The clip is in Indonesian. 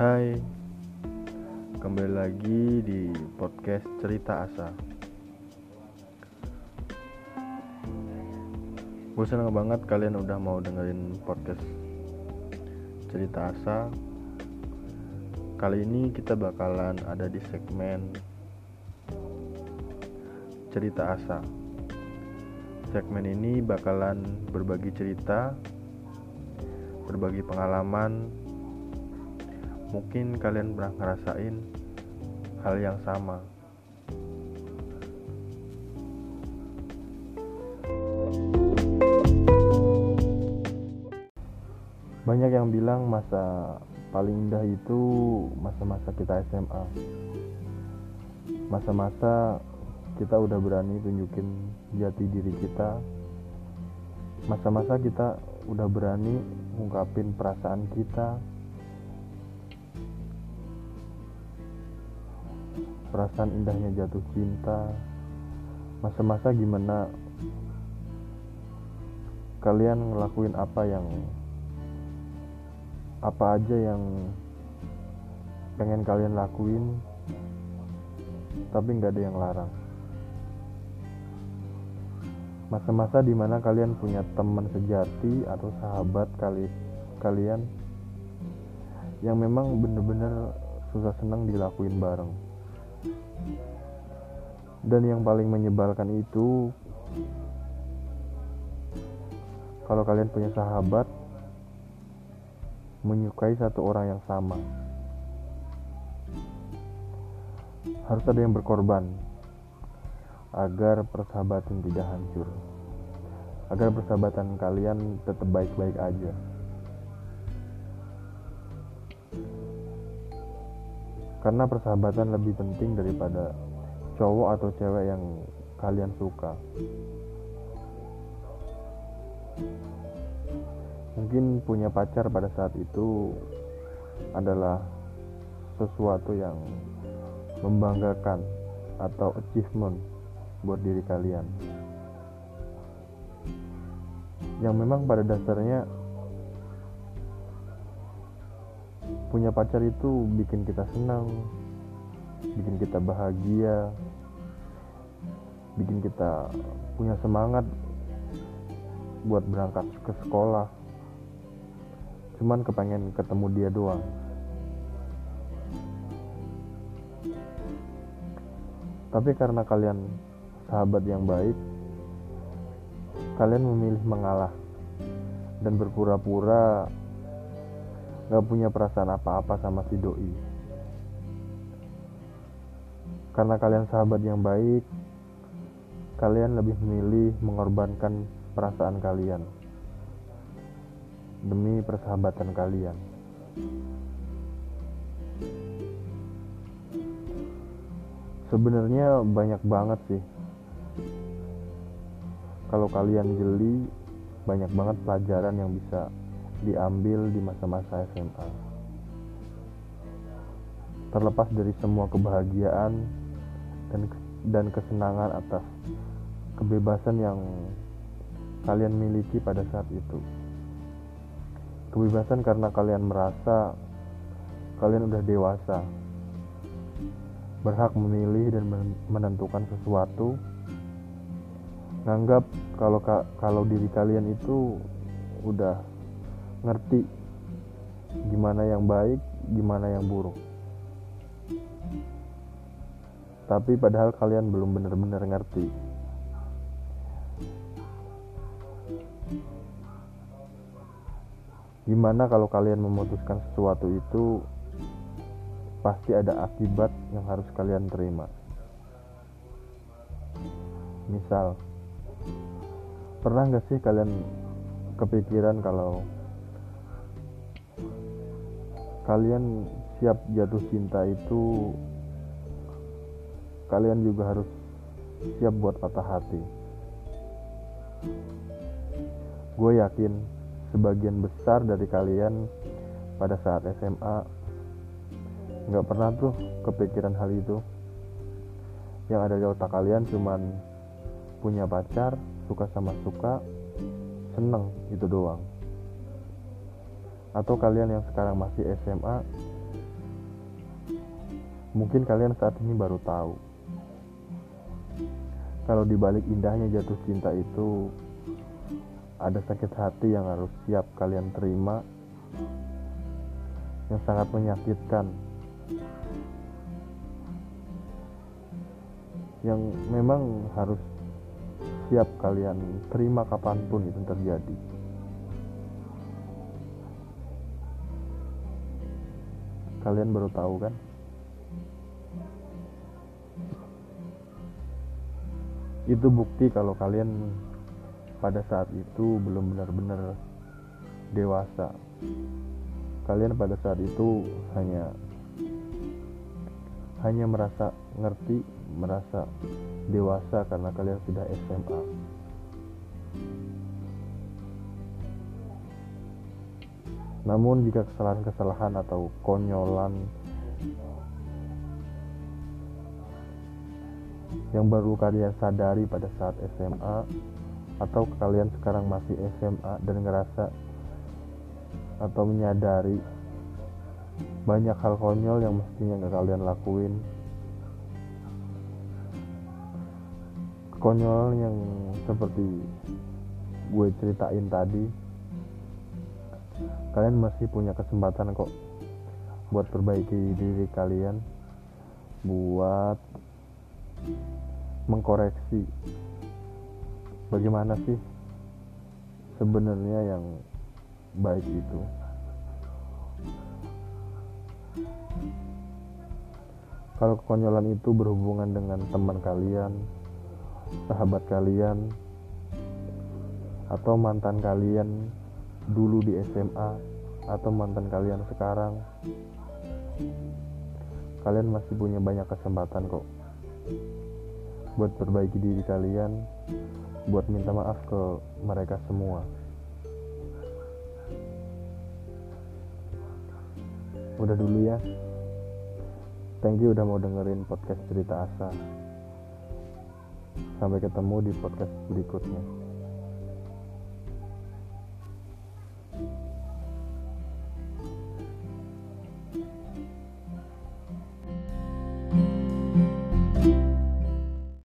Hai, kembali lagi di podcast Cerita Asa. Gue seneng banget kalian udah mau dengerin podcast Cerita Asa. Kali ini kita bakalan ada di segmen Cerita Asa. Segmen ini bakalan berbagi cerita, berbagi pengalaman, mungkin kalian pernah ngerasain hal yang sama. Banyak yang bilang masa paling indah itu masa-masa kita SMA. Masa-masa kita udah berani tunjukin jati diri kita. Masa-masa kita udah berani ngungkapin perasaan kita, perasaan indahnya jatuh cinta. Masa-masa gimana kalian ngelakuin apa yang apa aja yang pengen kalian lakuin tapi nggak ada yang larang? Masa-masa di mana kalian punya teman sejati atau sahabat kali kalian yang memang bener-bener susah senang dilakuin bareng dan yang paling menyebalkan itu kalau kalian punya sahabat menyukai satu orang yang sama. Harus ada yang berkorban agar persahabatan tidak hancur. Agar persahabatan kalian tetap baik-baik aja karena persahabatan lebih penting daripada cowok atau cewek yang kalian suka. Mungkin punya pacar pada saat itu adalah sesuatu yang membanggakan atau achievement buat diri kalian. Yang memang pada dasarnya punya pacar itu bikin kita senang bikin kita bahagia bikin kita punya semangat buat berangkat ke sekolah. Cuman kepengen ketemu dia doang. Tapi karena kalian sahabat yang baik kalian memilih mengalah dan berpura-pura gak punya perasaan apa-apa sama si doi karena kalian sahabat yang baik kalian lebih memilih mengorbankan perasaan kalian demi persahabatan kalian. Sebenarnya banyak banget sih. Kalau kalian jeli, banyak banget pelajaran yang bisa diambil di masa-masa SMA. Terlepas dari semua kebahagiaan dan dan kesenangan atas kebebasan yang kalian miliki pada saat itu. Kebebasan karena kalian merasa kalian udah dewasa, berhak memilih dan menentukan sesuatu. Nganggap kalau kalau diri kalian itu udah ngerti gimana yang baik, gimana yang buruk. Tapi padahal kalian belum benar-benar ngerti. Gimana kalau kalian memutuskan sesuatu itu pasti ada akibat yang harus kalian terima. Misal, pernah nggak sih kalian kepikiran kalau kalian siap jatuh cinta itu kalian juga harus siap buat patah hati. Gue yakin sebagian besar dari kalian pada saat SMA nggak pernah tuh kepikiran hal itu yang ada di otak kalian cuman punya pacar suka sama suka seneng itu doang atau kalian yang sekarang masih SMA Mungkin kalian saat ini baru tahu. Kalau dibalik indahnya jatuh cinta itu ada sakit hati yang harus siap kalian terima yang sangat menyakitkan. Yang memang harus siap kalian terima kapan pun itu terjadi kalian baru tahu kan? Itu bukti kalau kalian pada saat itu belum benar-benar dewasa. Kalian pada saat itu hanya hanya merasa ngerti merasa dewasa karena kalian sudah SMA namun jika kesalahan-kesalahan atau konyolan yang baru kalian sadari pada saat SMA atau kalian sekarang masih SMA dan ngerasa atau menyadari banyak hal konyol yang mestinya nggak kalian lakuin konyol yang seperti gue ceritain tadi kalian masih punya kesempatan kok buat perbaiki diri kalian buat mengkoreksi bagaimana sih sebenarnya yang baik itu. Kalau kekonyolan itu berhubungan dengan teman kalian sahabat kalian atau mantan kalian dulu di SMA atau mantan kalian sekarang. Kalian masih punya banyak kesempatan kok buat perbaiki diri kalian buat minta maaf ke mereka semua. Udah dulu ya. Thank you udah mau dengerin podcast cerita asa. Sampai ketemu di podcast berikutnya